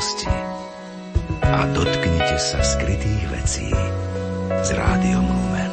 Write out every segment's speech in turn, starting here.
budúcnosti a dotknite sa skrytých vecí s rádiom Lumen.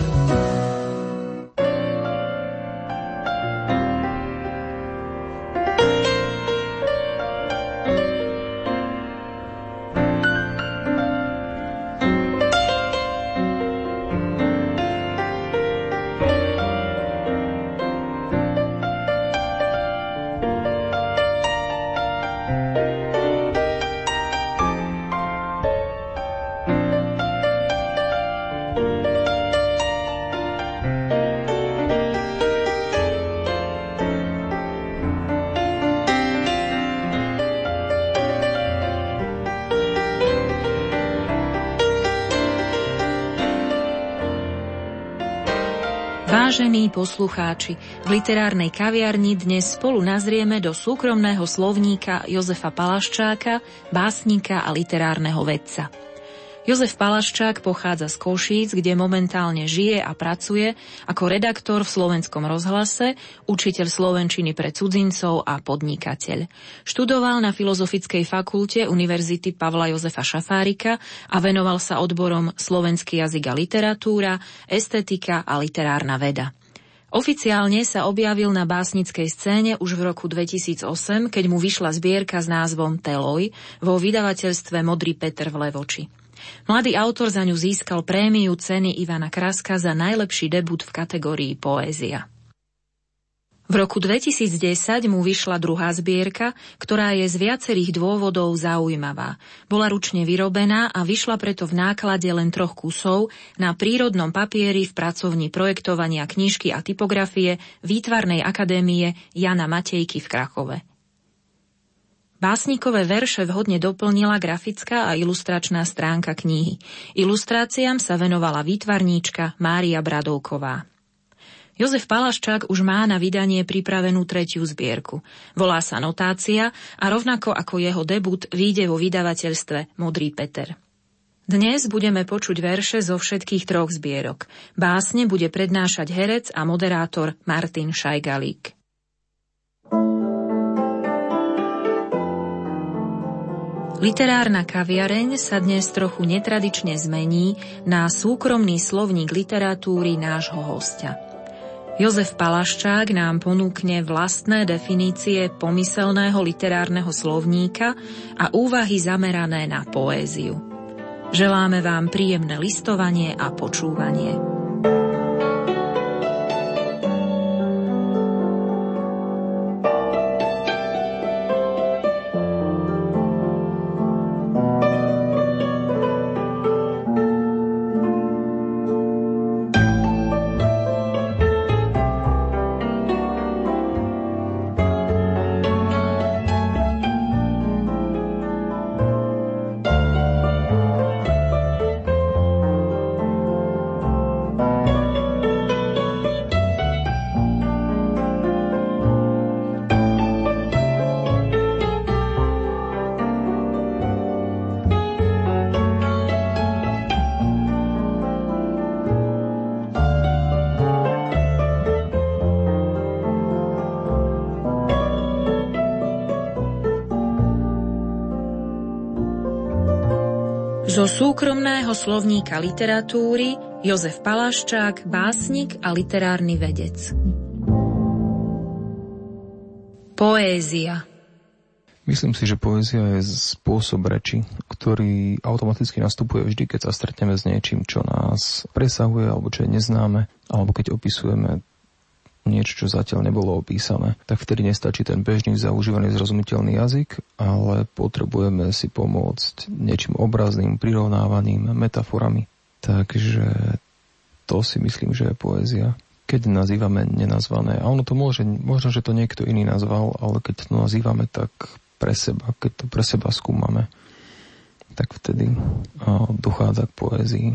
Poslucháči, v literárnej kaviarni dnes spolu nazrieme do súkromného slovníka Jozefa Palaščáka, básnika a literárneho vedca. Jozef Palaščák pochádza z Košíc, kde momentálne žije a pracuje ako redaktor v slovenskom rozhlase, učiteľ slovenčiny pre cudzincov a podnikateľ. Študoval na Filozofickej fakulte Univerzity Pavla Jozefa Šafárika a venoval sa odborom slovenský jazyk a literatúra, estetika a literárna veda. Oficiálne sa objavil na básnickej scéne už v roku 2008, keď mu vyšla zbierka s názvom Teloj vo vydavateľstve Modrý Peter v Levoči. Mladý autor za ňu získal prémiu ceny Ivana Kraska za najlepší debut v kategórii poézia. V roku 2010 mu vyšla druhá zbierka, ktorá je z viacerých dôvodov zaujímavá. Bola ručne vyrobená a vyšla preto v náklade len troch kusov na prírodnom papieri v pracovni projektovania knižky a typografie Výtvarnej akadémie Jana Matejky v Krachove. Básnikové verše vhodne doplnila grafická a ilustračná stránka knihy. Ilustráciám sa venovala výtvarníčka Mária Bradovková. Jozef Palaščák už má na vydanie pripravenú tretiu zbierku. Volá sa Notácia a rovnako ako jeho debut vyjde vo vydavateľstve Modrý Peter. Dnes budeme počuť verše zo všetkých troch zbierok. Básne bude prednášať herec a moderátor Martin Šajgalík. Literárna kaviareň sa dnes trochu netradične zmení na súkromný slovník literatúry nášho hostia. Jozef Palaščák nám ponúkne vlastné definície pomyselného literárneho slovníka a úvahy zamerané na poéziu. Želáme vám príjemné listovanie a počúvanie. Zo súkromného slovníka literatúry Jozef Palaščák, básnik a literárny vedec. Poézia Myslím si, že poézia je spôsob reči, ktorý automaticky nastupuje vždy, keď sa stretneme s niečím, čo nás presahuje alebo čo je neznáme, alebo keď opisujeme niečo, čo zatiaľ nebolo opísané, tak vtedy nestačí ten bežný zaužívaný zrozumiteľný jazyk, ale potrebujeme si pomôcť niečím obrazným, prirovnávaným, metaforami. Takže to si myslím, že je poézia. Keď nazývame nenazvané, a ono to môže, možno, že to niekto iný nazval, ale keď to nazývame tak pre seba, keď to pre seba skúmame, tak vtedy dochádza k poézii.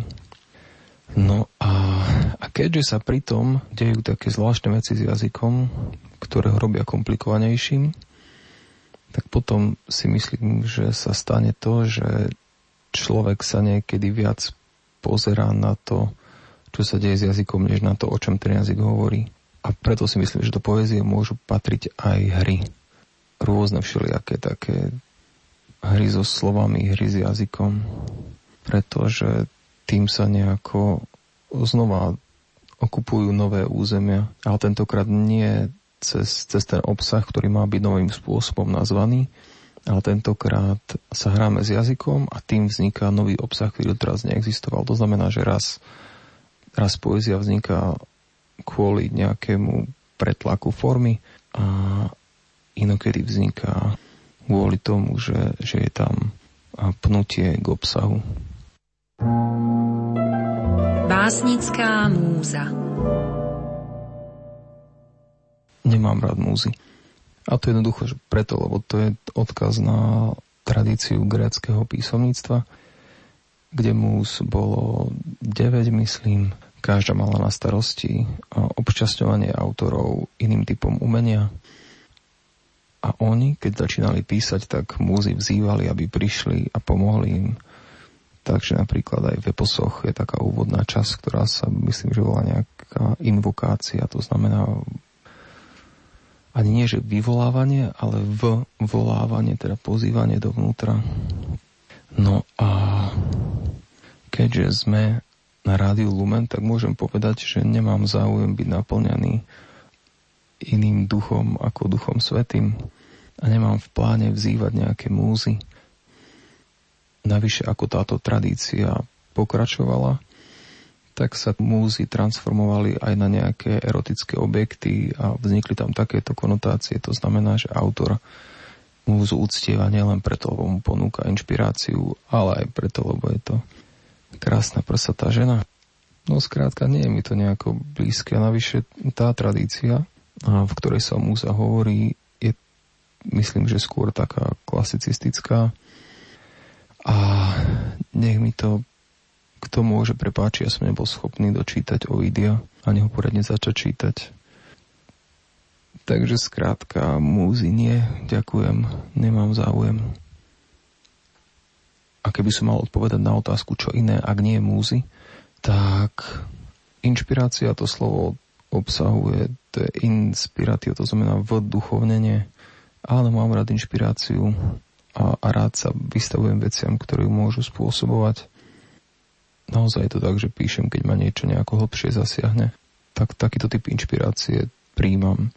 No a, a keďže sa pritom dejú také zvláštne veci s jazykom, ktoré ho robia komplikovanejším, tak potom si myslím, že sa stane to, že človek sa niekedy viac pozerá na to, čo sa deje s jazykom, než na to, o čom ten jazyk hovorí. A preto si myslím, že do poézie môžu patriť aj hry. Rôzne všelijaké také hry so slovami, hry s jazykom, pretože tým sa nejako znova okupujú nové územia, ale tentokrát nie cez, cez ten obsah, ktorý má byť novým spôsobom nazvaný, ale tentokrát sa hráme s jazykom a tým vzniká nový obsah, ktorý doteraz neexistoval. To znamená, že raz, raz poézia vzniká kvôli nejakému pretlaku formy a inokedy vzniká kvôli tomu, že, že je tam pnutie k obsahu. Básnická múza Nemám rád múzy. A to jednoducho preto, lebo to je odkaz na tradíciu gréckého písomníctva, kde múz bolo 9, myslím, každá mala na starosti občasňovanie autorov iným typom umenia. A oni, keď začínali písať, tak múzy vzývali, aby prišli a pomohli im. Takže napríklad aj v eposoch je taká úvodná časť, ktorá sa myslím, že volá nejaká invokácia, to znamená ani nie, že vyvolávanie, ale v volávanie, teda pozývanie dovnútra. No a keďže sme na rádiu Lumen, tak môžem povedať, že nemám záujem byť naplňaný iným duchom ako duchom svetým a nemám v pláne vzývať nejaké múzy. Navyše, ako táto tradícia pokračovala, tak sa múzy transformovali aj na nejaké erotické objekty a vznikli tam takéto konotácie. To znamená, že autor múzu uctieva nielen preto, lebo mu ponúka inšpiráciu, ale aj preto, lebo je to krásna prsatá žena. No skrátka, nie je mi to nejako blízke. Navyše tá tradícia, v ktorej sa múza hovorí, je myslím, že skôr taká klasicistická. A nech mi to kto môže, prepáči, ja som nebol schopný dočítať Ovidia, ani ho poradne začať čítať. Takže skrátka, múzy nie, ďakujem, nemám záujem. A keby som mal odpovedať na otázku, čo iné, ak nie je múzy, tak inšpirácia to slovo obsahuje, to je inspiratio, to znamená vduchovnenie, ale mám rád inšpiráciu a, a rád sa vystavujem veciam, ktoré môžu spôsobovať naozaj je to tak, že píšem, keď ma niečo nejako hlbšie zasiahne, tak takýto typ inšpirácie príjmam.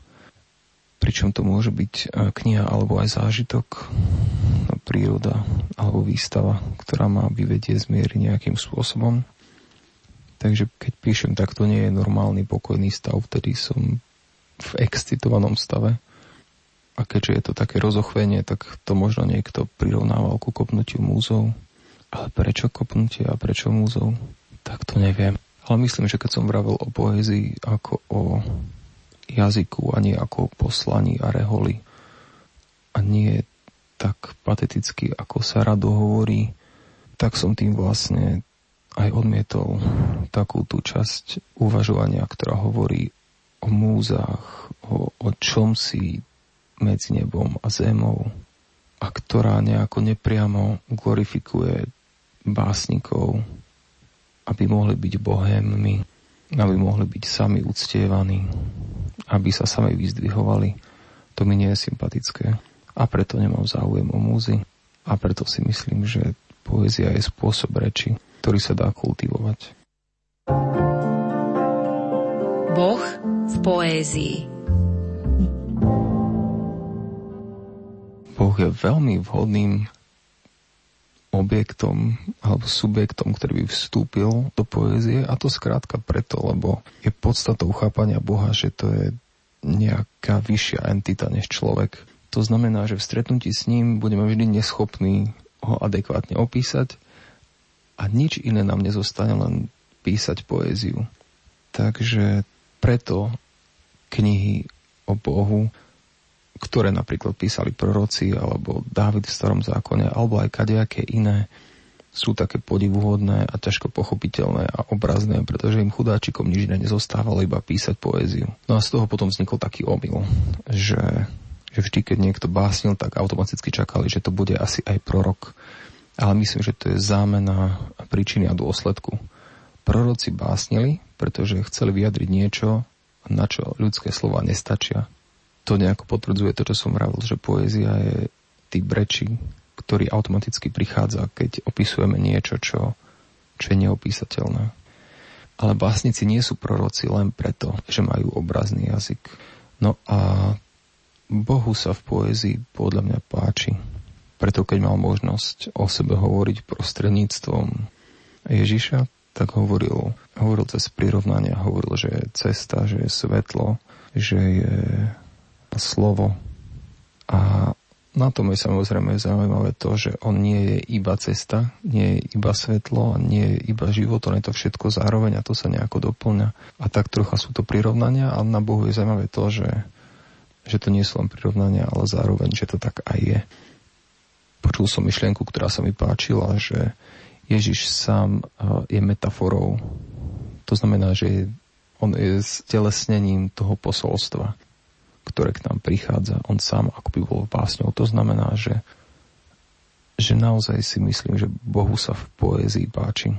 Pričom to môže byť e, kniha alebo aj zážitok, no, príroda alebo výstava, ktorá ma vyvedie z miery nejakým spôsobom. Takže keď píšem, tak to nie je normálny pokojný stav, vtedy som v excitovanom stave. A keďže je to také rozochvenie, tak to možno niekto prirovnával ku kopnutiu múzov. Ale prečo kopnutie a prečo múzov? Tak to neviem. Ale myslím, že keď som vravel o poézii ako o jazyku a nie ako o poslaní a reholi a nie tak pateticky, ako sa rado hovorí, tak som tým vlastne aj odmietol takú tú časť uvažovania, ktorá hovorí o múzach, o, o čomsi medzi nebom a zemou a ktorá nejako nepriamo glorifikuje básnikov, aby mohli byť bohémmi, aby mohli byť sami uctievaní, aby sa sami vyzdvihovali. To mi nie je sympatické. A preto nemám záujem o múzy. A preto si myslím, že poézia je spôsob reči, ktorý sa dá kultivovať. Boh v poézii Boh je veľmi vhodným objektom alebo subjektom, ktorý by vstúpil do poézie a to skrátka preto, lebo je podstatou chápania Boha, že to je nejaká vyššia entita než človek. To znamená, že v stretnutí s ním budeme vždy neschopní ho adekvátne opísať a nič iné nám nezostane len písať poéziu. Takže preto knihy o Bohu ktoré napríklad písali proroci alebo Dávid v starom zákone alebo aj kadejaké iné sú také podivuhodné a ťažko pochopiteľné a obrazné, pretože im chudáčikom nič iné nezostávalo iba písať poéziu. No a z toho potom vznikol taký omyl, že, že vždy, keď niekto básnil, tak automaticky čakali, že to bude asi aj prorok. Ale myslím, že to je zámena príčiny a dôsledku. Proroci básnili, pretože chceli vyjadriť niečo, na čo ľudské slova nestačia to nejako potvrdzuje to, čo som vravil, že poézia je typ reči, ktorý automaticky prichádza, keď opisujeme niečo, čo, čo je neopísateľné. Ale básnici nie sú proroci len preto, že majú obrazný jazyk. No a Bohu sa v poézii podľa mňa páči. Preto keď mal možnosť o sebe hovoriť prostredníctvom Ježiša, tak hovoril, hovoril cez prirovnania, hovoril, že je cesta, že je svetlo, že je slovo. A na tom je samozrejme zaujímavé to, že on nie je iba cesta, nie je iba svetlo, nie je iba život, on je to všetko zároveň a to sa nejako doplňa. A tak trocha sú to prirovnania, ale na Bohu je zaujímavé to, že, že to nie sú len prirovnania, ale zároveň, že to tak aj je. Počul som myšlienku, ktorá sa mi páčila, že Ježiš sám eh, je metaforou. To znamená, že on je stelesnením toho posolstva ktoré k nám prichádza, on sám ako by bol básňou. To znamená, že, že naozaj si myslím, že Bohu sa v poézii páči.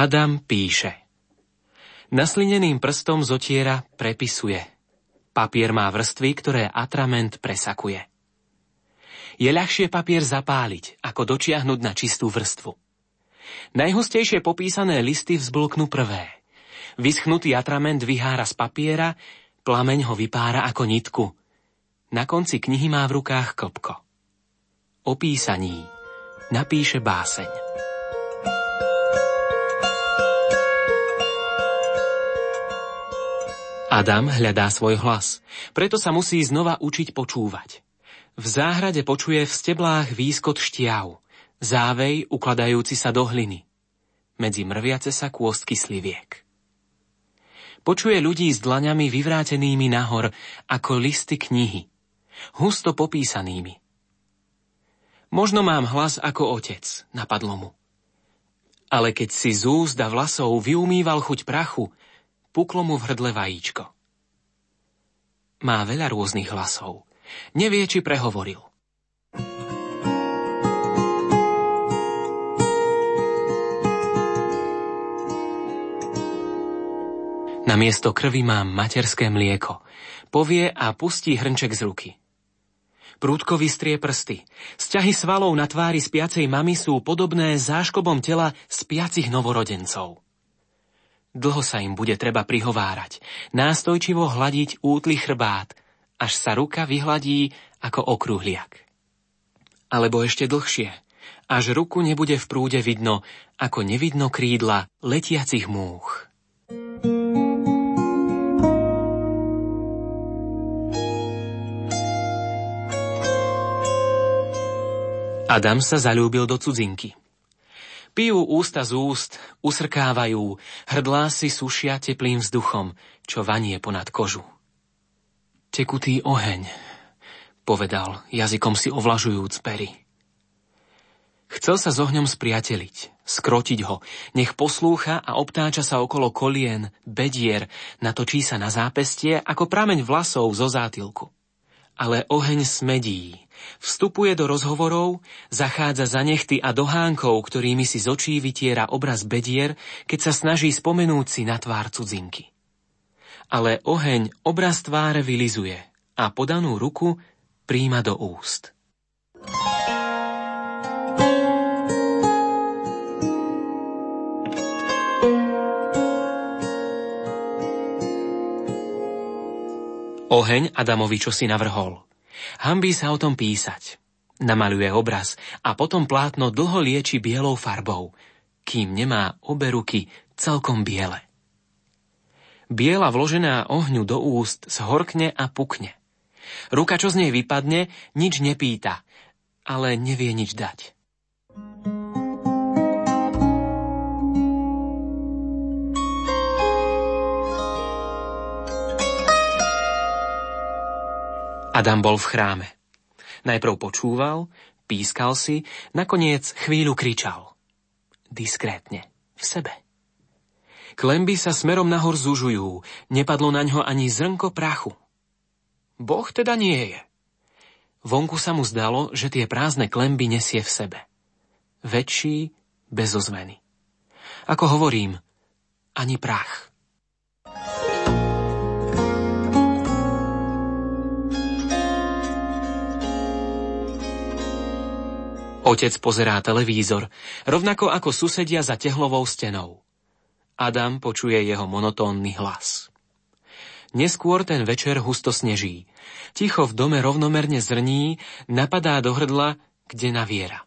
Adam píše. Naslineným prstom zotiera prepisuje. Papier má vrstvy, ktoré atrament presakuje. Je ľahšie papier zapáliť, ako dočiahnuť na čistú vrstvu. Najhustejšie popísané listy vzblknú prvé. Vyschnutý atrament vyhára z papiera, plameň ho vypára ako nitku. Na konci knihy má v rukách klpko. O písaní napíše báseň. Adam hľadá svoj hlas, preto sa musí znova učiť počúvať. V záhrade počuje v steblách výskot štiav, závej ukladajúci sa do hliny. Medzi mrviace sa kôstky sliviek. Počuje ľudí s dlaňami vyvrátenými nahor ako listy knihy, husto popísanými. Možno mám hlas ako otec, napadlo mu. Ale keď si z úzda vlasov vyumýval chuť prachu, puklo mu v hrdle vajíčko. Má veľa rôznych hlasov. Nevie, či prehovoril. Na miesto krvi mám materské mlieko. Povie a pustí hrnček z ruky. Prúdko vystrie prsty. Sťahy svalov na tvári spiacej mamy sú podobné záškobom tela spiacich novorodencov. Dlho sa im bude treba prihovárať, nástojčivo hľadiť útly chrbát, až sa ruka vyhladí ako okruhliak. Alebo ešte dlhšie, až ruku nebude v prúde vidno, ako nevidno krídla letiacich múch. Adam sa zalúbil do cudzinky. Pijú ústa z úst, usrkávajú, hrdlá si sušia teplým vzduchom, čo vanie ponad kožu. Tekutý oheň, povedal, jazykom si ovlažujúc pery. Chcel sa s ohňom spriateliť, skrotiť ho, nech poslúcha a obtáča sa okolo kolien, bedier, natočí sa na zápestie ako prameň vlasov zo zátilku. Ale oheň smedí, Vstupuje do rozhovorov, zachádza za nechty a dohánkov, ktorými si z očí vytiera obraz bedier, keď sa snaží spomenúť si na tvár cudzinky. Ale oheň obraz tváre vylizuje a podanú ruku príjma do úst. Oheň Adamovi čo si navrhol – Hambí sa o tom písať. Namaluje obraz a potom plátno dlho lieči bielou farbou, kým nemá obe ruky celkom biele. Biela vložená ohňu do úst zhorkne a pukne. Ruka, čo z nej vypadne, nič nepýta, ale nevie nič dať. Adam bol v chráme. Najprv počúval, pískal si, nakoniec chvíľu kričal. Diskrétne, v sebe. Klemby sa smerom nahor zužujú, nepadlo na ňo ani zrnko prachu. Boh teda nie je. Vonku sa mu zdalo, že tie prázdne klemby nesie v sebe. Väčší, bez ozveny. Ako hovorím, ani prach. Otec pozerá televízor, rovnako ako susedia za tehlovou stenou. Adam počuje jeho monotónny hlas. Neskôr ten večer husto sneží. Ticho v dome rovnomerne zrní, napadá do hrdla, kde naviera.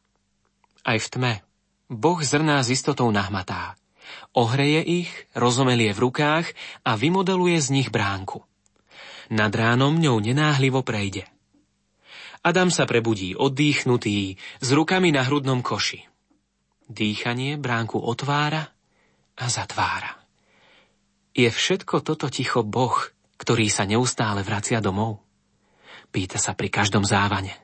Aj v tme. Boh zrná s istotou nahmatá. Ohreje ich, rozomelie v rukách a vymodeluje z nich bránku. Nad ránom ňou nenáhlivo prejde. Adam sa prebudí oddychnutý, s rukami na hrudnom koši. Dýchanie bránku otvára a zatvára. Je všetko toto ticho Boh, ktorý sa neustále vracia domov? Pýta sa pri každom závane.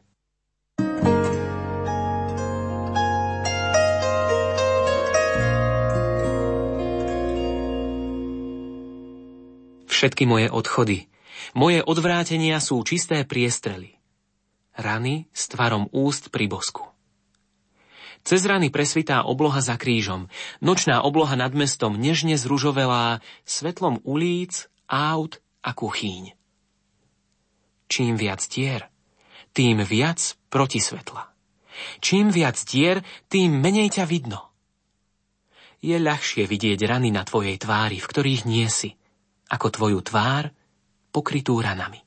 Všetky moje odchody, moje odvrátenia sú čisté priestrely rany s tvarom úst pri bosku. Cez rany presvitá obloha za krížom, nočná obloha nad mestom nežne zružovelá svetlom ulíc, aut a kuchýň. Čím viac dier, tým viac proti svetla. Čím viac dier, tým menej ťa vidno. Je ľahšie vidieť rany na tvojej tvári, v ktorých nie si, ako tvoju tvár pokrytú ranami.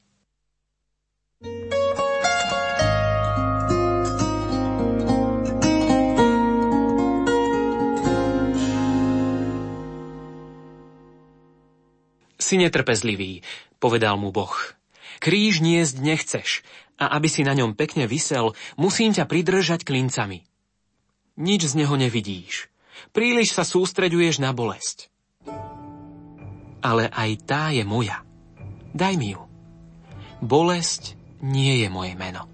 Si netrpezlivý, povedal mu Boh. Kríž niesť nechceš a aby si na ňom pekne vysel, musím ťa pridržať klincami. Nič z neho nevidíš. Príliš sa sústreďuješ na bolesť. Ale aj tá je moja. Daj mi ju. Bolesť nie je moje meno.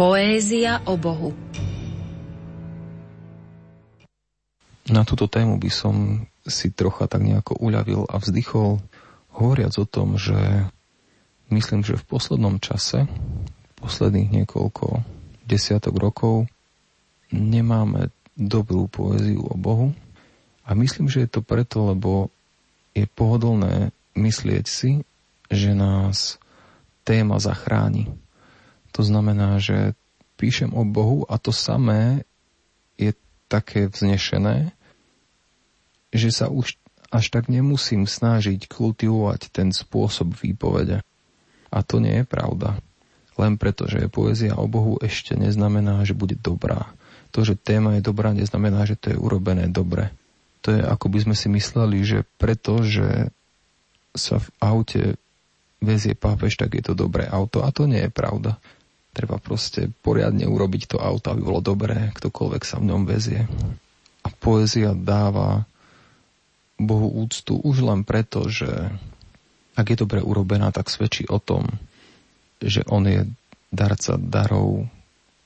Poézia o Bohu Na túto tému by som si trocha tak nejako uľavil a vzdychol, hovoriac o tom, že myslím, že v poslednom čase, posledných niekoľko desiatok rokov, nemáme dobrú poéziu o Bohu. A myslím, že je to preto, lebo je pohodlné myslieť si, že nás téma zachráni. To znamená, že píšem o Bohu a to samé je také vznešené, že sa už až tak nemusím snažiť kultivovať ten spôsob výpovede. A to nie je pravda. Len preto, že je poézia o Bohu ešte neznamená, že bude dobrá. To, že téma je dobrá, neznamená, že to je urobené dobre. To je ako by sme si mysleli, že preto, že sa v aute vezie pápež, tak je to dobré auto. A to nie je pravda. Treba proste poriadne urobiť to auto, aby bolo dobré, ktokoľvek sa v ňom vezie. A poézia dáva Bohu úctu už len preto, že ak je dobre urobená, tak svedčí o tom, že on je darca darov,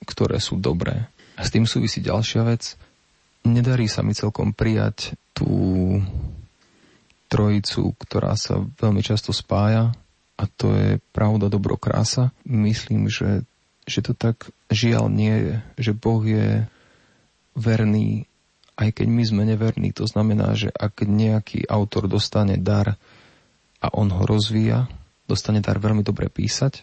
ktoré sú dobré. A s tým súvisí ďalšia vec. Nedarí sa mi celkom prijať tú trojicu, ktorá sa veľmi často spája a to je pravda, dobro, krása. Myslím, že, že to tak žiaľ nie je, že Boh je verný, aj keď my sme neverní. To znamená, že ak nejaký autor dostane dar a on ho rozvíja, dostane dar veľmi dobre písať,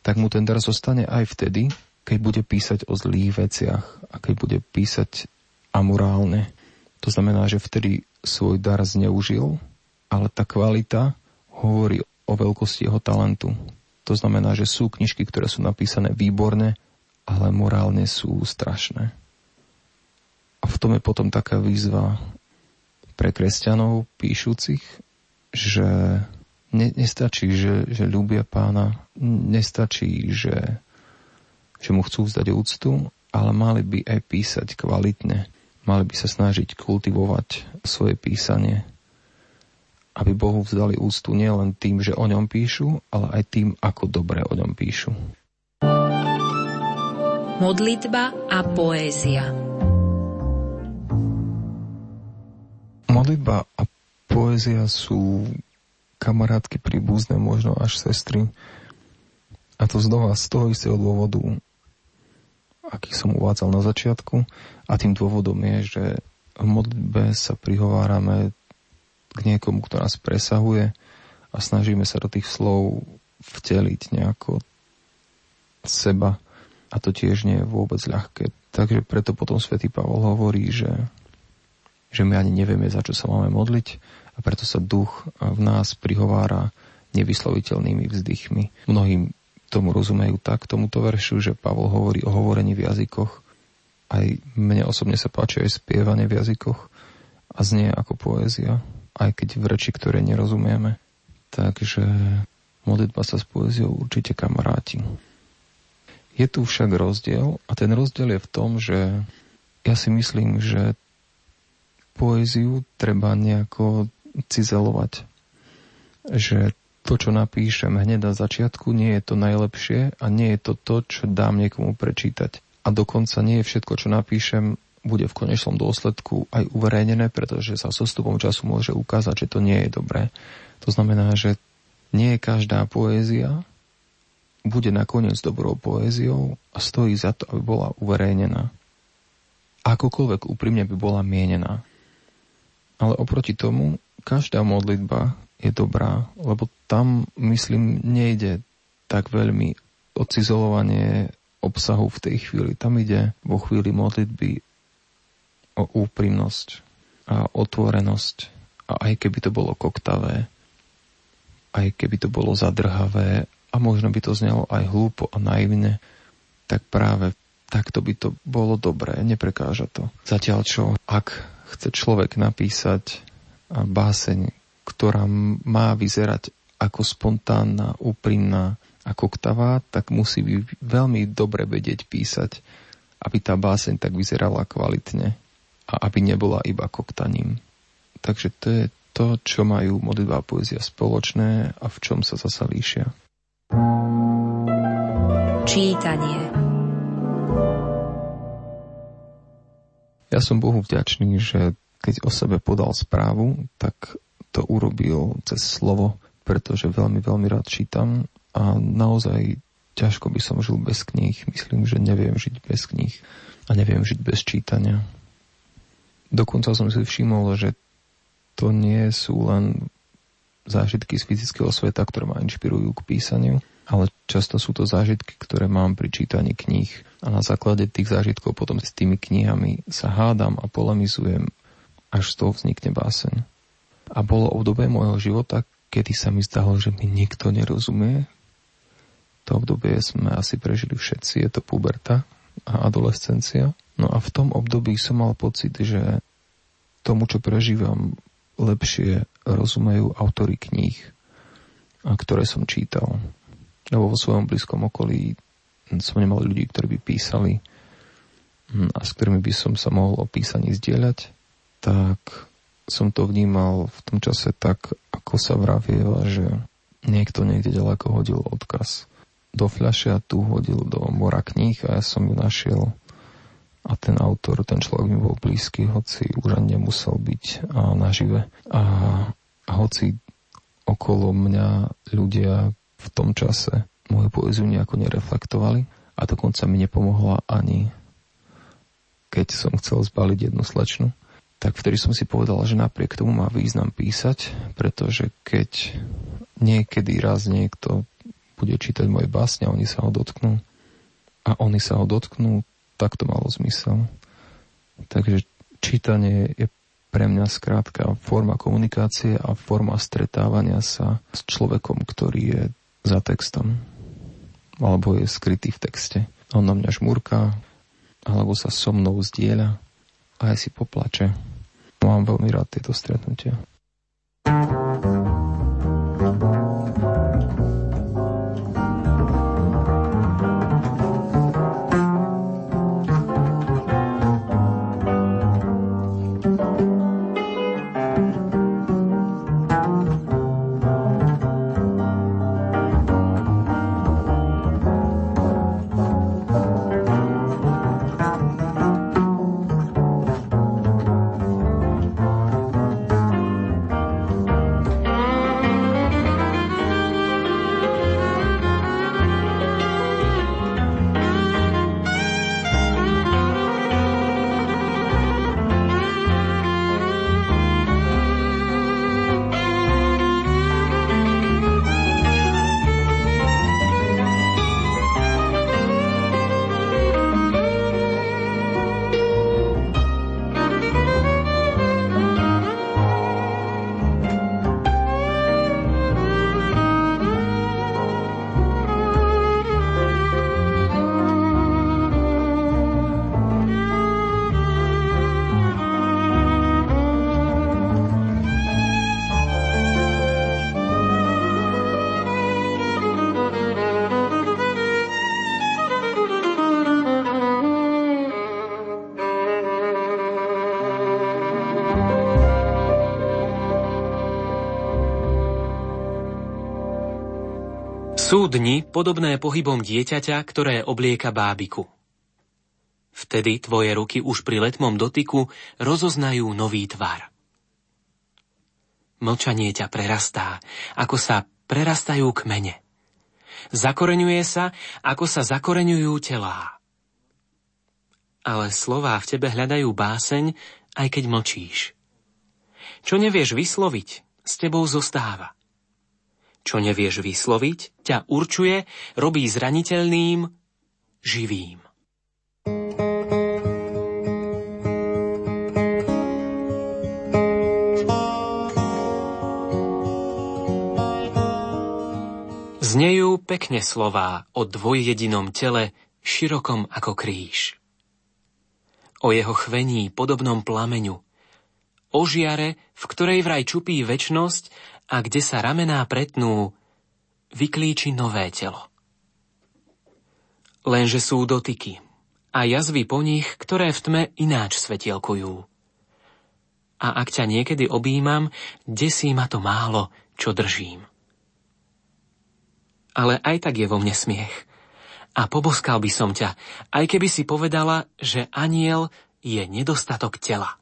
tak mu ten dar zostane aj vtedy, keď bude písať o zlých veciach a keď bude písať amorálne. To znamená, že vtedy svoj dar zneužil, ale tá kvalita hovorí o veľkosti jeho talentu. To znamená, že sú knižky, ktoré sú napísané výborne, ale morálne sú strašné. A v tom je potom taká výzva pre kresťanov píšucich, že ne, nestačí, že, že ľúbia pána, nestačí, že, že mu chcú vzdať úctu, ale mali by aj písať kvalitne. Mali by sa snažiť kultivovať svoje písanie aby Bohu vzdali ústu nielen tým, že o ňom píšu, ale aj tým, ako dobre o ňom píšu. Modlitba a poézia Modlitba a poézia sú kamarátky príbuzné, možno až sestry. A to znova z toho istého dôvodu, aký som uvádzal na začiatku. A tým dôvodom je, že v modlitbe sa prihovárame k niekomu, kto nás presahuje a snažíme sa do tých slov vteliť nejako seba a to tiež nie je vôbec ľahké. Takže preto potom svätý Pavol hovorí, že, že my ani nevieme, za čo sa máme modliť a preto sa duch v nás prihovára nevysloviteľnými vzdychmi. Mnohým tomu rozumejú tak, tomuto veršu, že Pavol hovorí o hovorení v jazykoch. Aj mne osobne sa páči aj spievanie v jazykoch a znie ako poézia aj keď v reči, ktoré nerozumieme. Takže modlitba sa s poéziou určite kamaráti. Je tu však rozdiel a ten rozdiel je v tom, že ja si myslím, že poéziu treba nejako cizelovať. Že to, čo napíšem hneď na začiatku, nie je to najlepšie a nie je to to, čo dám niekomu prečítať. A dokonca nie je všetko, čo napíšem, bude v konečnom dôsledku aj uverejnené, pretože sa so stupom času môže ukázať, že to nie je dobré. To znamená, že nie každá poézia bude nakoniec dobrou poéziou a stojí za to, aby bola uverejnená. Akokoľvek úprimne by bola mienená. Ale oproti tomu, každá modlitba je dobrá, lebo tam, myslím, nejde tak veľmi o cizolovanie obsahu v tej chvíli. Tam ide vo chvíli modlitby o úprimnosť a otvorenosť. A aj keby to bolo koktavé, aj keby to bolo zadrhavé a možno by to znelo aj hlúpo a naivne, tak práve takto by to bolo dobré, neprekáža to. Zatiaľ čo, ak chce človek napísať báseň, ktorá má vyzerať ako spontánna, úprimná a koktavá, tak musí by veľmi dobre vedieť písať, aby tá báseň tak vyzerala kvalitne a aby nebola iba koktaním. Takže to je to, čo majú modlitba a poézia spoločné a v čom sa zasa líšia. Čítanie Ja som Bohu vďačný, že keď o sebe podal správu, tak to urobil cez slovo, pretože veľmi, veľmi rád čítam a naozaj ťažko by som žil bez kníh. Myslím, že neviem žiť bez kníh a neviem žiť bez čítania. Dokonca som si všimol, že to nie sú len zážitky z fyzického sveta, ktoré ma inšpirujú k písaniu, ale často sú to zážitky, ktoré mám pri čítaní kníh a na základe tých zážitkov potom s tými knihami sa hádam a polemizujem, až z toho vznikne báseň. A bolo obdobie môjho života, kedy sa mi zdalo, že mi nikto nerozumie. To obdobie sme asi prežili všetci, je to puberta a adolescencia. No a v tom období som mal pocit, že tomu, čo prežívam, lepšie rozumejú autory kníh, ktoré som čítal. Lebo vo svojom blízkom okolí som nemal ľudí, ktorí by písali hm, a s ktorými by som sa mohol o písaní zdieľať, tak som to vnímal v tom čase tak, ako sa vravieva, že niekto niekde ďaleko hodil odkaz. Do fľaše a tu hodil do mora kníh a ja som ju našiel a ten autor, ten človek mi bol blízky, hoci už ani nemusel byť a nažive. A, a hoci okolo mňa ľudia, v tom čase moju poéziu nejako nereflektovali a dokonca mi nepomohla ani keď som chcel zbaliť jednu slečnu, tak vtedy som si povedal, že napriek tomu má význam písať, pretože keď niekedy raz niekto bude čítať moje básne a oni sa ho dotknú a oni sa ho dotknú, tak to malo zmysel. Takže čítanie je pre mňa skrátka forma komunikácie a forma stretávania sa s človekom, ktorý je za textom alebo je skrytý v texte. On na mňa žmurká alebo sa so mnou zdieľa a aj si poplače. Mám veľmi rád tieto stretnutia. Sú dni podobné pohybom dieťaťa, ktoré oblieka bábiku. Vtedy tvoje ruky už pri letmom dotyku rozoznajú nový tvar. Mlčanie ťa prerastá, ako sa prerastajú kmene. Zakoreňuje sa, ako sa zakoreňujú telá. Ale slová v tebe hľadajú báseň, aj keď mlčíš. Čo nevieš vysloviť, s tebou zostáva. Čo nevieš vysloviť, ťa určuje, robí zraniteľným, živým. Znejú pekne slová o dvojjedinom tele, širokom ako kríž. O jeho chvení podobnom plameňu, o žiare, v ktorej vraj čupí väčnosť a kde sa ramená pretnú, vyklíči nové telo. Lenže sú dotyky a jazvy po nich, ktoré v tme ináč svetielkujú. A ak ťa niekedy objímam, desí ma to málo, čo držím. Ale aj tak je vo mne smiech. A poboskal by som ťa, aj keby si povedala, že aniel je nedostatok tela.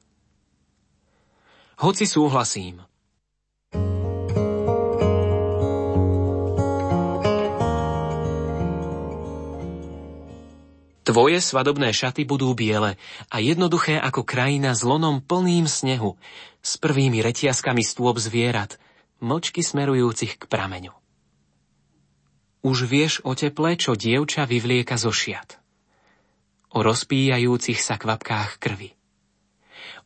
Hoci súhlasím, Tvoje svadobné šaty budú biele a jednoduché ako krajina s lonom plným snehu, s prvými retiaskami stôp zvierat, mlčky smerujúcich k prameňu. Už vieš o teple, čo dievča vyvlieka zo šiat. O rozpíjajúcich sa kvapkách krvi.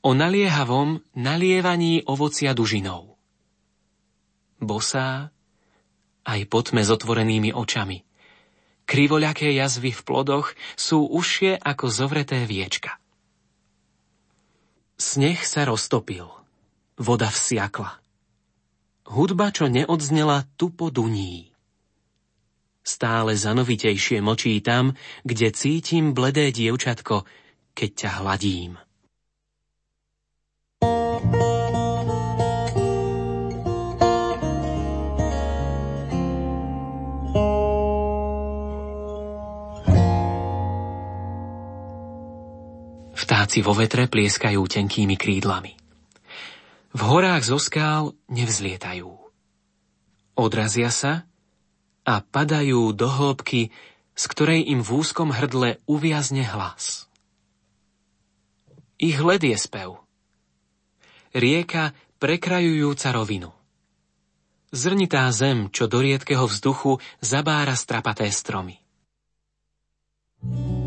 O naliehavom nalievaní ovocia dužinou. Bosá, aj pod s otvorenými očami – Krivoľaké jazvy v plodoch sú užšie ako zovreté viečka. Sneh sa roztopil. Voda vsiakla. Hudba, čo neodznela, tupo duní. Stále zanovitejšie močí tam, kde cítim bledé dievčatko, keď ťa hladím. Vtáci vo vetre plieskajú tenkými krídlami. V horách zo skál nevzlietajú. Odrazia sa a padajú do hĺbky, z ktorej im v úzkom hrdle uviazne hlas. Ich led je spev. Rieka prekrajujúca rovinu. Zrnitá zem, čo do riedkeho vzduchu zabára strapaté stromy. thank you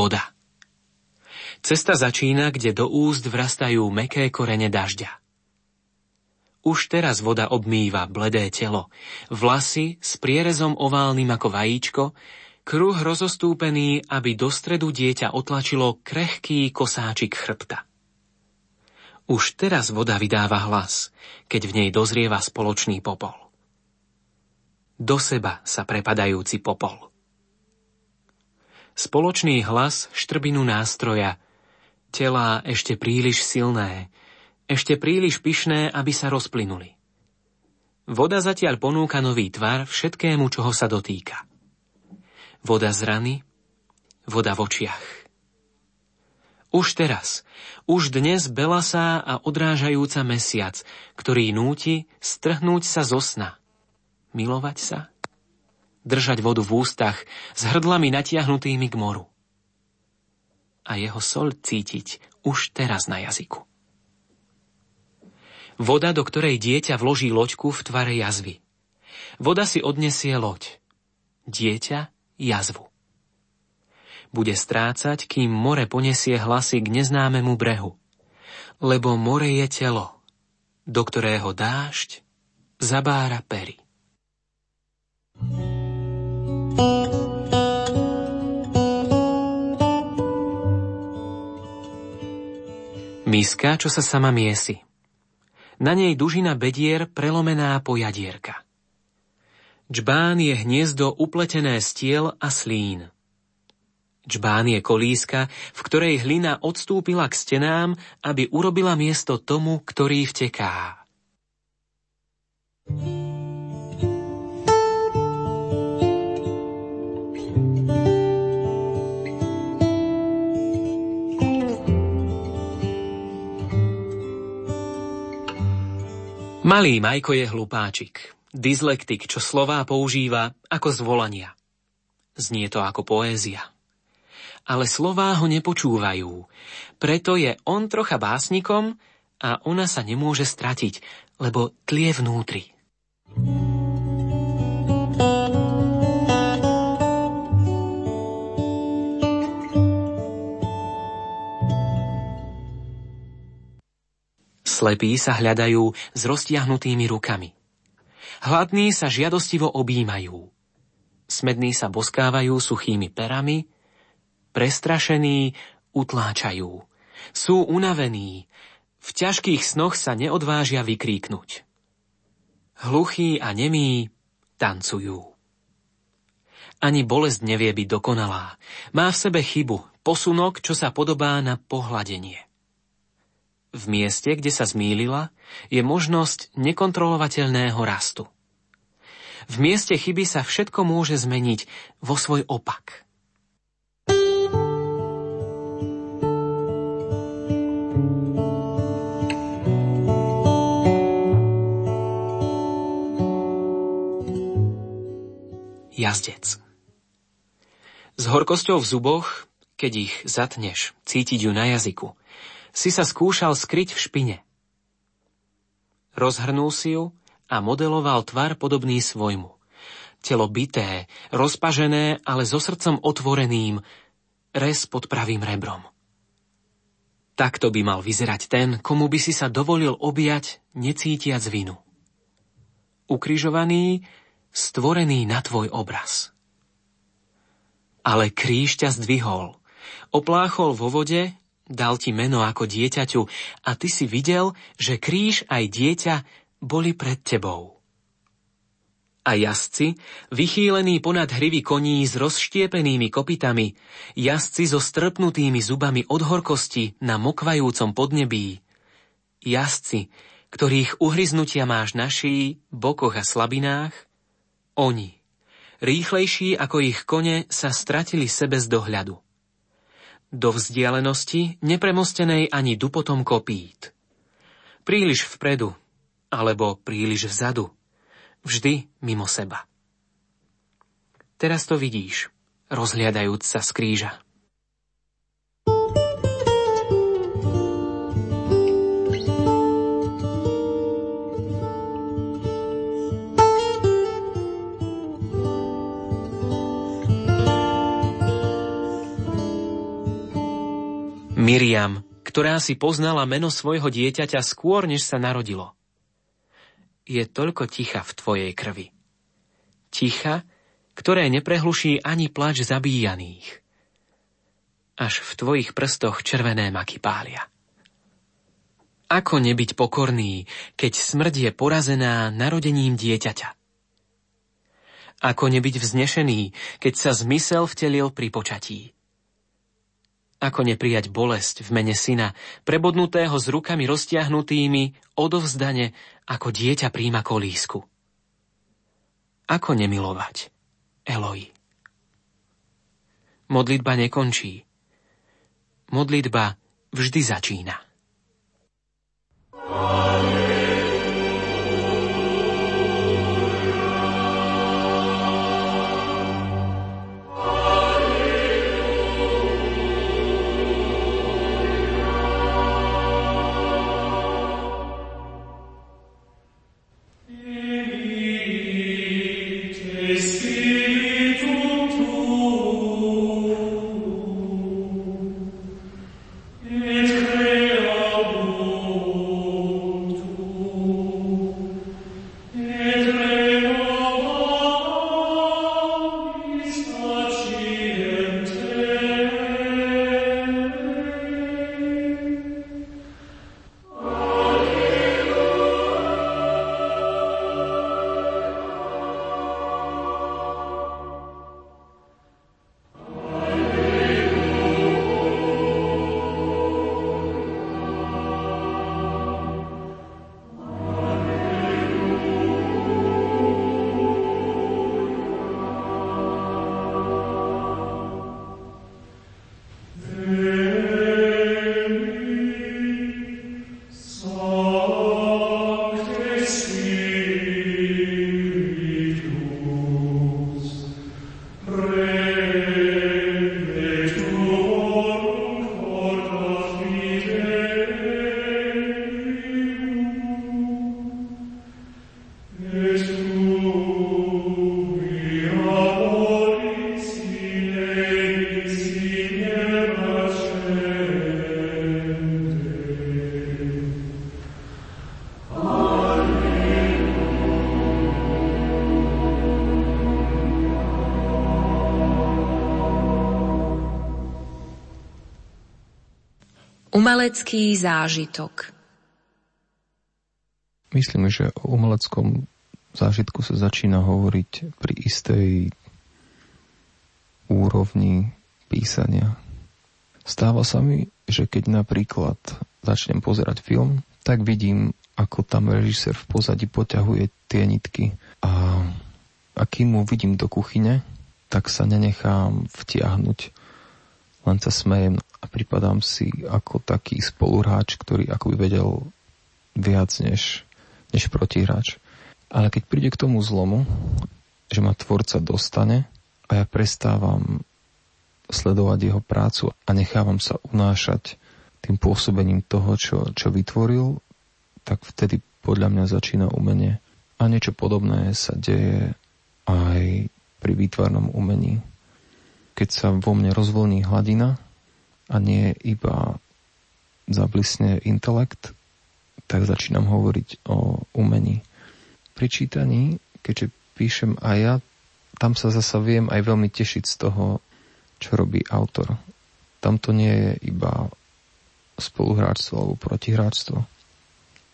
voda. Cesta začína, kde do úst vrastajú meké korene dažďa. Už teraz voda obmýva bledé telo, vlasy s prierezom oválnym ako vajíčko, kruh rozostúpený, aby do stredu dieťa otlačilo krehký kosáčik chrbta. Už teraz voda vydáva hlas, keď v nej dozrieva spoločný popol. Do seba sa prepadajúci popol. Spoločný hlas štrbinu nástroja. Telá ešte príliš silné, ešte príliš pyšné, aby sa rozplynuli. Voda zatiaľ ponúka nový tvar všetkému, čoho sa dotýka. Voda z rany, voda v očiach. Už teraz, už dnes belasá a odrážajúca mesiac, ktorý núti strhnúť sa zo sna, milovať sa držať vodu v ústach s hrdlami natiahnutými k moru. A jeho sol cítiť už teraz na jazyku. Voda, do ktorej dieťa vloží loďku v tvare jazvy. Voda si odnesie loď. Dieťa jazvu. Bude strácať, kým more ponesie hlasy k neznámemu brehu. Lebo more je telo, do ktorého dážď zabára pery. thank you Miska, čo sa sama miesi. Na nej dužina bedier prelomená pojadierka. Čbán je hniezdo upletené stiel a slín. Čbán je kolíska, v ktorej hlina odstúpila k stenám, aby urobila miesto tomu, ktorý vteká. thank you Malý Majko je hlupáčik, dyslektik, čo slová používa ako zvolania. Znie to ako poézia. Ale slová ho nepočúvajú, preto je on trocha básnikom a ona sa nemôže stratiť, lebo tlie vnútri. Slepí sa hľadajú s roztiahnutými rukami. Hladní sa žiadostivo objímajú. Smední sa boskávajú suchými perami, prestrašení utláčajú. Sú unavení, v ťažkých snoch sa neodvážia vykríknuť. Hluchí a nemí tancujú. Ani bolesť nevie byť dokonalá. Má v sebe chybu, posunok, čo sa podobá na pohľadenie. V mieste, kde sa zmýlila, je možnosť nekontrolovateľného rastu. V mieste chyby sa všetko môže zmeniť vo svoj opak. Jazdec S horkosťou v zuboch, keď ich zatneš, cítiť ju na jazyku, si sa skúšal skryť v špine. Rozhrnul si ju a modeloval tvar podobný svojmu. Telo bité, rozpažené, ale so srdcom otvoreným, res pod pravým rebrom. Takto by mal vyzerať ten, komu by si sa dovolil objať, necítiac vinu. Ukrižovaný, stvorený na tvoj obraz. Ale kríž ťa zdvihol, opláchol vo vode, dal ti meno ako dieťaťu a ty si videl, že kríž aj dieťa boli pred tebou. A jazdci, vychýlení ponad hrivy koní s rozštiepenými kopitami, jazdci so strpnutými zubami od horkosti na mokvajúcom podnebí, jazdci, ktorých uhryznutia máš na šíji, bokoch a slabinách, oni, rýchlejší ako ich kone, sa stratili sebe z dohľadu. Do vzdialenosti, nepremostenej ani dupotom kopít. Príliš vpredu, alebo príliš vzadu. Vždy mimo seba. Teraz to vidíš, rozhliadajúc sa z kríža. Miriam, ktorá si poznala meno svojho dieťaťa skôr, než sa narodilo. Je toľko ticha v tvojej krvi. Ticha, ktoré neprehluší ani plač zabíjaných. Až v tvojich prstoch červené maky pália. Ako nebyť pokorný, keď smrť je porazená narodením dieťaťa? Ako nebyť vznešený, keď sa zmysel vtelil pri počatí? Ako neprijať bolesť v mene syna, prebodnutého s rukami roztiahnutými, odovzdane, ako dieťa príjma kolísku? Ako nemilovať? Eloi. Modlitba nekončí. Modlitba vždy začína. Amen. Umelecký zážitok Myslím, že o umeleckom zážitku sa začína hovoriť pri istej úrovni písania. Stáva sa mi, že keď napríklad začnem pozerať film, tak vidím, ako tam režisér v pozadí poťahuje tie nitky a kým mu vidím do kuchyne, tak sa nenechám vtiahnuť. Len sa smejem a pripadám si ako taký spoluhráč, ktorý ako by vedel viac než, než protihráč. Ale keď príde k tomu zlomu, že ma tvorca dostane a ja prestávam sledovať jeho prácu a nechávam sa unášať tým pôsobením toho, čo, čo vytvoril, tak vtedy podľa mňa začína umenie. A niečo podobné sa deje aj pri výtvarnom umení. Keď sa vo mne rozvolní hladina a nie iba zablisne intelekt, tak začínam hovoriť o umení. Pri čítaní, keďže píšem aj ja, tam sa zasa viem aj veľmi tešiť z toho, čo robí autor. Tam to nie je iba spoluhráčstvo alebo protihráčstvo.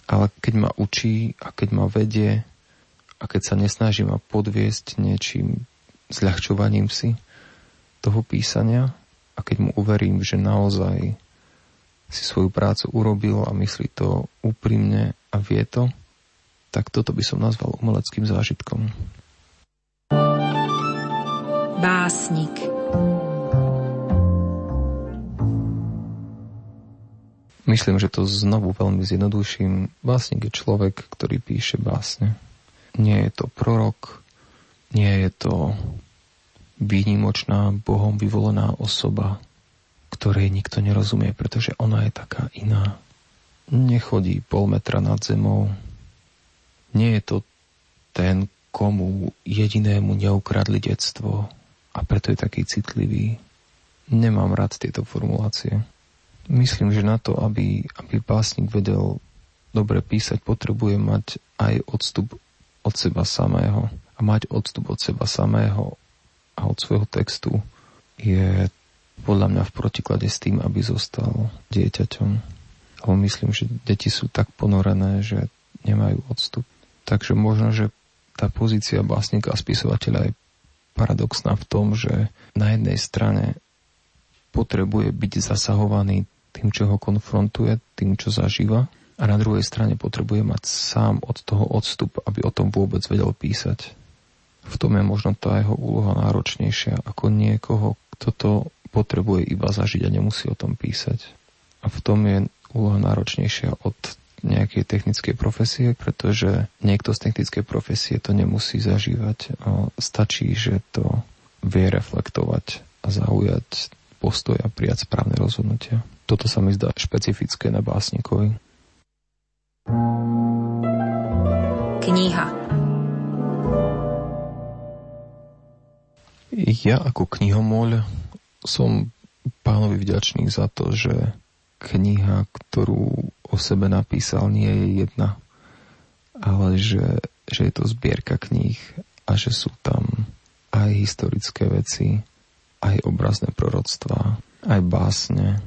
Ale keď ma učí a keď ma vedie a keď sa nesnaží ma podviesť niečím zľahčovaním si toho písania a keď mu uverím, že naozaj si svoju prácu urobil a myslí to úprimne a vie to, tak toto by som nazval umeleckým zážitkom. Básnik Myslím, že to znovu veľmi zjednoduším. Básnik je človek, ktorý píše básne. Nie je to prorok, nie je to výnimočná Bohom vyvolená osoba, ktorej nikto nerozumie, pretože ona je taká iná. Nechodí pol metra nad zemou. Nie je to ten, komu jedinému neukradli detstvo a preto je taký citlivý. Nemám rád tieto formulácie. Myslím, že na to, aby, aby básnik vedel dobre písať, potrebuje mať aj odstup od seba samého. A mať odstup od seba samého a od svojho textu je podľa mňa v protiklade s tým, aby zostal dieťaťom. Ale myslím, že deti sú tak ponorené, že nemajú odstup. Takže možno, že tá pozícia básnika a spisovateľa je paradoxná v tom, že na jednej strane potrebuje byť zasahovaný tým, čo ho konfrontuje, tým, čo zažíva a na druhej strane potrebuje mať sám od toho odstup, aby o tom vôbec vedel písať. V tom je možno tá jeho úloha náročnejšia ako niekoho, kto to potrebuje iba zažiť a nemusí o tom písať. A v tom je úloha náročnejšia od nejakej technickej profesie, pretože niekto z technickej profesie to nemusí zažívať. A stačí, že to vie reflektovať a zaujať postoj a prijať správne rozhodnutia. Toto sa mi zdá špecifické na básnikovi. Kniha Ja ako knihomôľ som pánovi vďačný za to, že kniha, ktorú o sebe napísal, nie je jedna, ale že, že je to zbierka kníh a že sú tam aj historické veci, aj obrazné proroctvá, aj básne,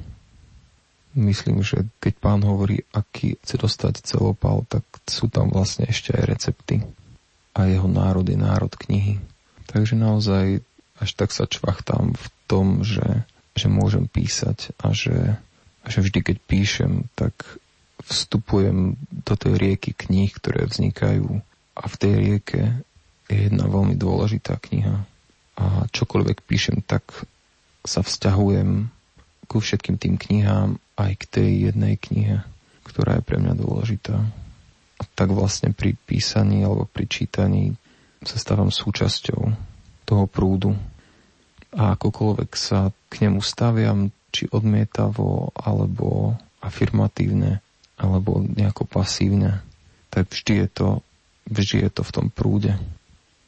Myslím, že keď pán hovorí, aký chce dostať celopal, tak sú tam vlastne ešte aj recepty. A jeho národ je národ knihy. Takže naozaj až tak sa čvachtám v tom, že, že môžem písať a že, že vždy, keď píšem, tak vstupujem do tej rieky kníh, ktoré vznikajú. A v tej rieke je jedna veľmi dôležitá kniha. A čokoľvek píšem, tak sa vzťahujem ku všetkým tým knihám aj k tej jednej knihe, ktorá je pre mňa dôležitá. A tak vlastne pri písaní alebo pri čítaní sa stávam súčasťou toho prúdu. A akokoľvek sa k nemu staviam, či odmietavo, alebo afirmatívne, alebo nejako pasívne, tak vždy je to, vždy je to v tom prúde.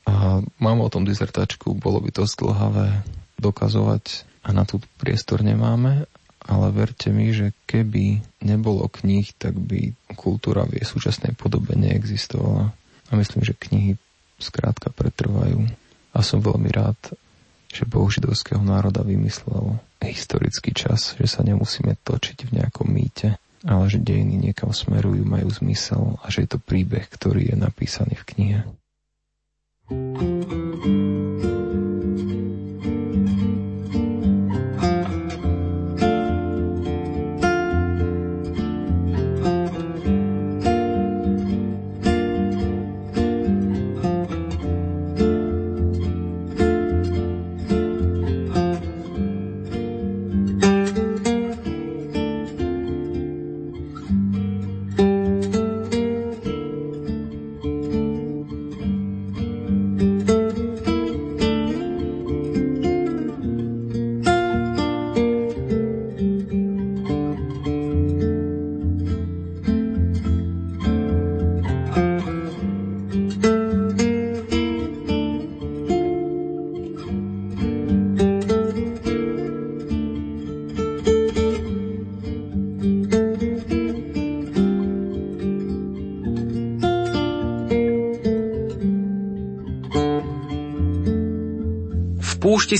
A mám o tom dizertačku, bolo by to zdlhavé dokazovať a na tú priestor nemáme, ale verte mi, že keby nebolo kníh, tak by kultúra v jej súčasnej podobe neexistovala. A myslím, že knihy skrátka pretrvajú. A som veľmi rád, že Boh židovského národa vymyslel historický čas, že sa nemusíme točiť v nejakom mýte, ale že dejiny niekam smerujú, majú zmysel a že je to príbeh, ktorý je napísaný v knihe. thank you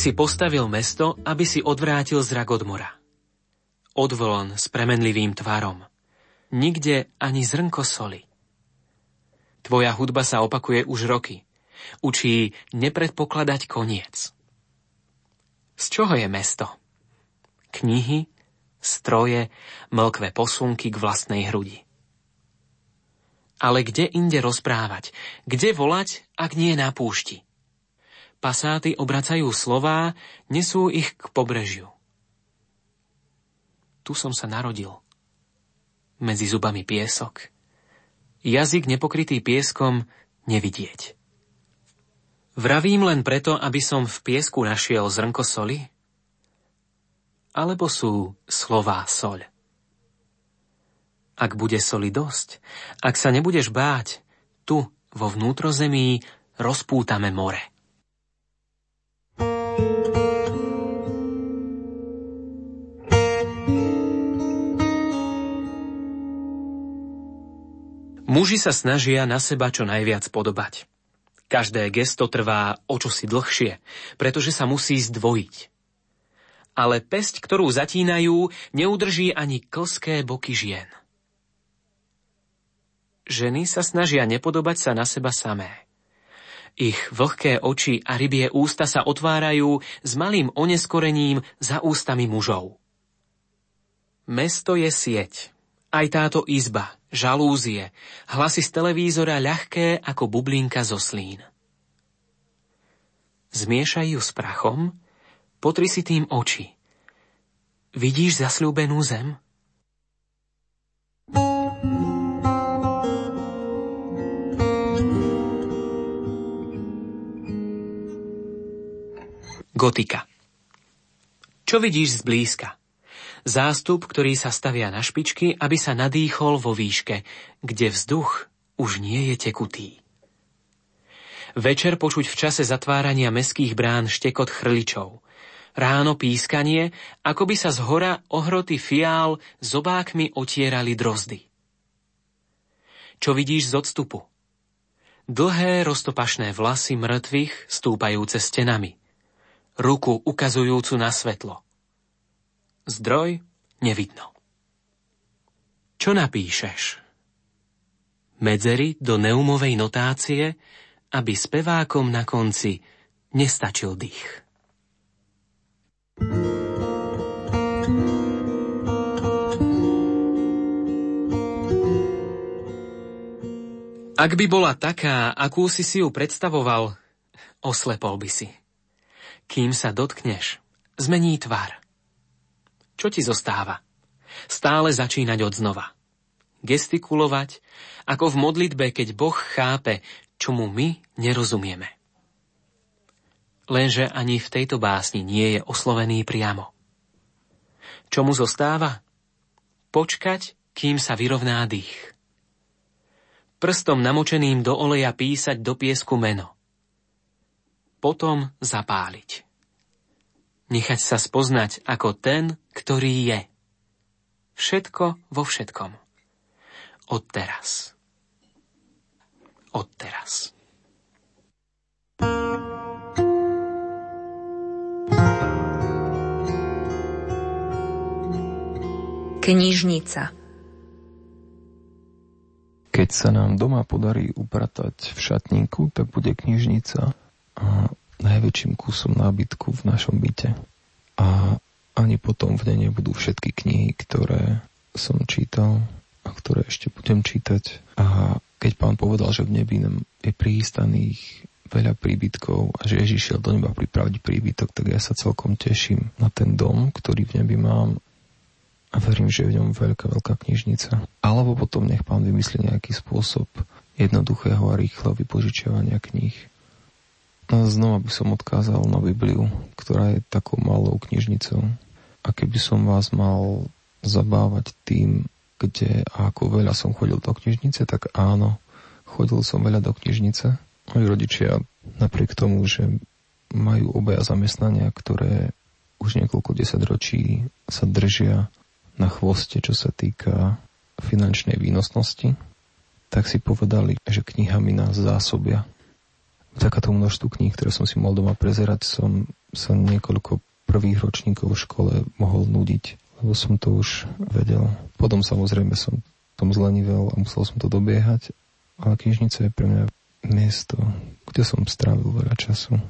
si postavil mesto, aby si odvrátil zrak od mora. Odvolon s premenlivým tvarom. Nikde ani zrnko soli. Tvoja hudba sa opakuje už roky. Učí nepredpokladať koniec. Z čoho je mesto? Knihy, stroje, mlkvé posunky k vlastnej hrudi. Ale kde inde rozprávať? Kde volať, ak nie na púšti? Pasáty obracajú slová, nesú ich k pobrežiu. Tu som sa narodil. Medzi zubami piesok. Jazyk nepokrytý pieskom nevidieť. Vravím len preto, aby som v piesku našiel zrnko soli? Alebo sú slová soľ? Ak bude soli dosť, ak sa nebudeš báť, tu, vo vnútrozemí, rozpútame more. Muži sa snažia na seba čo najviac podobať. Každé gesto trvá o čosi dlhšie, pretože sa musí zdvojiť. Ale pesť, ktorú zatínajú, neudrží ani klské boky žien. Ženy sa snažia nepodobať sa na seba samé. Ich vlhké oči a rybie ústa sa otvárajú s malým oneskorením za ústami mužov. Mesto je sieť. Aj táto izba, žalúzie, hlasy z televízora ľahké ako bublinka zo slín. Zmiešaj ju s prachom, potri si tým oči. Vidíš zasľúbenú zem? Gotika Čo vidíš zblízka? Zástup, ktorý sa stavia na špičky, aby sa nadýchol vo výške, kde vzduch už nie je tekutý. Večer počuť v čase zatvárania meských brán štekot chrličov. Ráno pískanie, ako by sa z hora ohroty fiál zobákmi otierali drozdy. Čo vidíš z odstupu? Dlhé roztopašné vlasy mŕtvych stúpajúce stenami. Ruku ukazujúcu na svetlo Zdroj nevidno. Čo napíšeš? Medzery do neumovej notácie, aby spevákom na konci nestačil dých. Ak by bola taká, akú si si ju predstavoval, oslepol by si. Kým sa dotkneš, zmení tvar. Čo ti zostáva? Stále začínať od znova. Gestikulovať, ako v modlitbe, keď Boh chápe, čo mu my nerozumieme. Lenže ani v tejto básni nie je oslovený priamo. Čo mu zostáva? Počkať, kým sa vyrovná dých. Prstom namočeným do oleja písať do piesku meno. Potom zapáliť nechať sa spoznať ako ten, ktorý je. Všetko vo všetkom. Od teraz. Od teraz. Knižnica Keď sa nám doma podarí upratať v šatníku, tak bude knižnica a najväčším kusom nábytku v našom byte. A ani potom v nej nebudú všetky knihy, ktoré som čítal a ktoré ešte budem čítať. A keď pán povedal, že v nebi je prihystaných veľa príbytkov a že Ježiš šiel do neba pripraviť príbytok, tak ja sa celkom teším na ten dom, ktorý v nebi mám a verím, že je v ňom veľká, veľká knižnica. Alebo potom nech pán vymyslí nejaký spôsob jednoduchého a rýchleho vypožičiavania kníh. Znova by som odkázal na Bibliu, ktorá je takou malou knižnicou. A keby som vás mal zabávať tým, kde a ako veľa som chodil do knižnice, tak áno, chodil som veľa do knižnice. Moji rodičia napriek tomu, že majú obaja zamestnania, ktoré už niekoľko desaťročí sa držia na chvoste, čo sa týka finančnej výnosnosti, tak si povedali, že knihami nás zásobia vďaka tomu množstvu kníh, ktoré som si mohol doma prezerať, som sa niekoľko prvých ročníkov v škole mohol nudiť, lebo som to už vedel. Potom samozrejme som tom zlenivel a musel som to dobiehať, ale knižnica je pre mňa miesto, kde som strávil veľa času.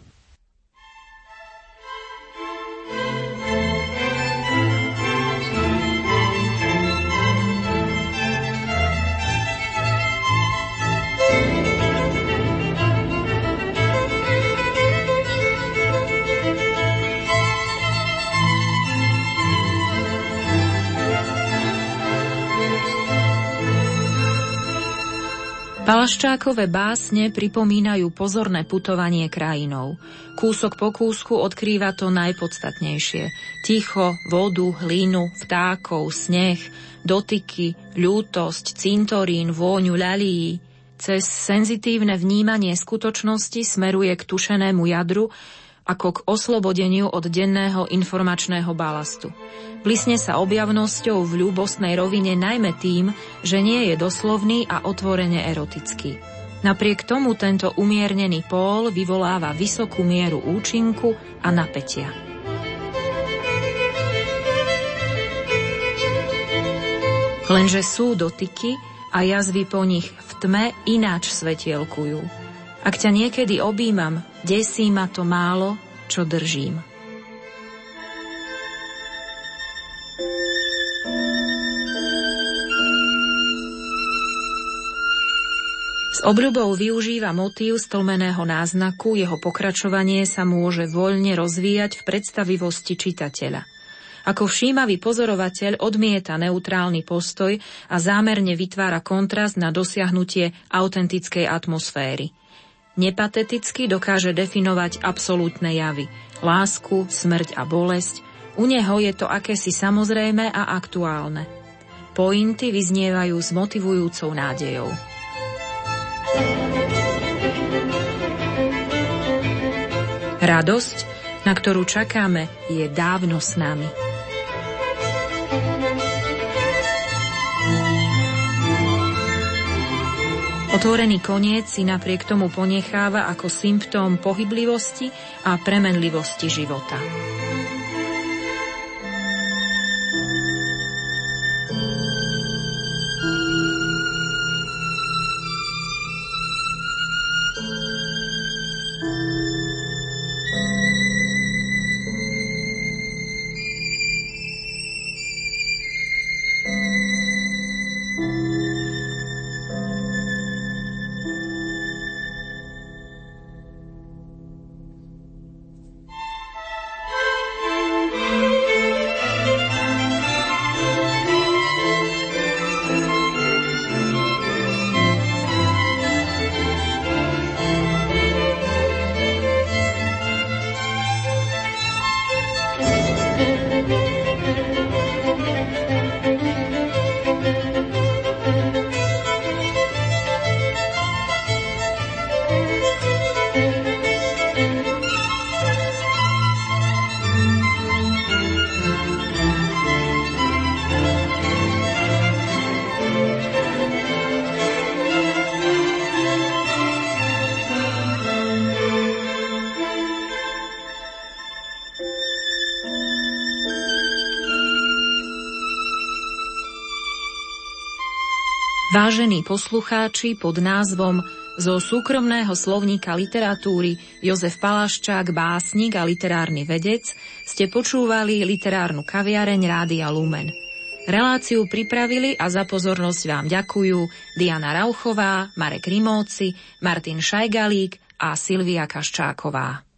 Palaščákové básne pripomínajú pozorné putovanie krajinou. Kúsok po kúsku odkrýva to najpodstatnejšie. Ticho, vodu, hlínu, vtákov, sneh, dotyky, ľútosť, cintorín, vôňu ľalí. Cez senzitívne vnímanie skutočnosti smeruje k tušenému jadru, ako k oslobodeniu od denného informačného balastu. Blisne sa objavnosťou v ľúbostnej rovine najmä tým, že nie je doslovný a otvorene erotický. Napriek tomu tento umiernený pól vyvoláva vysokú mieru účinku a napätia. Lenže sú dotyky a jazvy po nich v tme ináč svetielkujú. Ak ťa niekedy objímam, Desí ma to málo, čo držím. S obľubou využíva motív stlmeného náznaku, jeho pokračovanie sa môže voľne rozvíjať v predstavivosti čitateľa. Ako všímavý pozorovateľ odmieta neutrálny postoj a zámerne vytvára kontrast na dosiahnutie autentickej atmosféry – Nepateticky dokáže definovať absolútne javy. Lásku, smrť a bolesť. U neho je to akési samozrejme a aktuálne. Pointy vyznievajú s motivujúcou nádejou. Radosť, na ktorú čakáme, je dávno s nami. Otvorený koniec si napriek tomu ponecháva ako symptóm pohyblivosti a premenlivosti života. Vážení poslucháči pod názvom zo súkromného slovníka literatúry Jozef Palaščák, básnik a literárny vedec, ste počúvali literárnu kaviareň Rádia Lumen. Reláciu pripravili a za pozornosť vám ďakujú Diana Rauchová, Marek Rimóci, Martin Šajgalík a Silvia Kaščáková.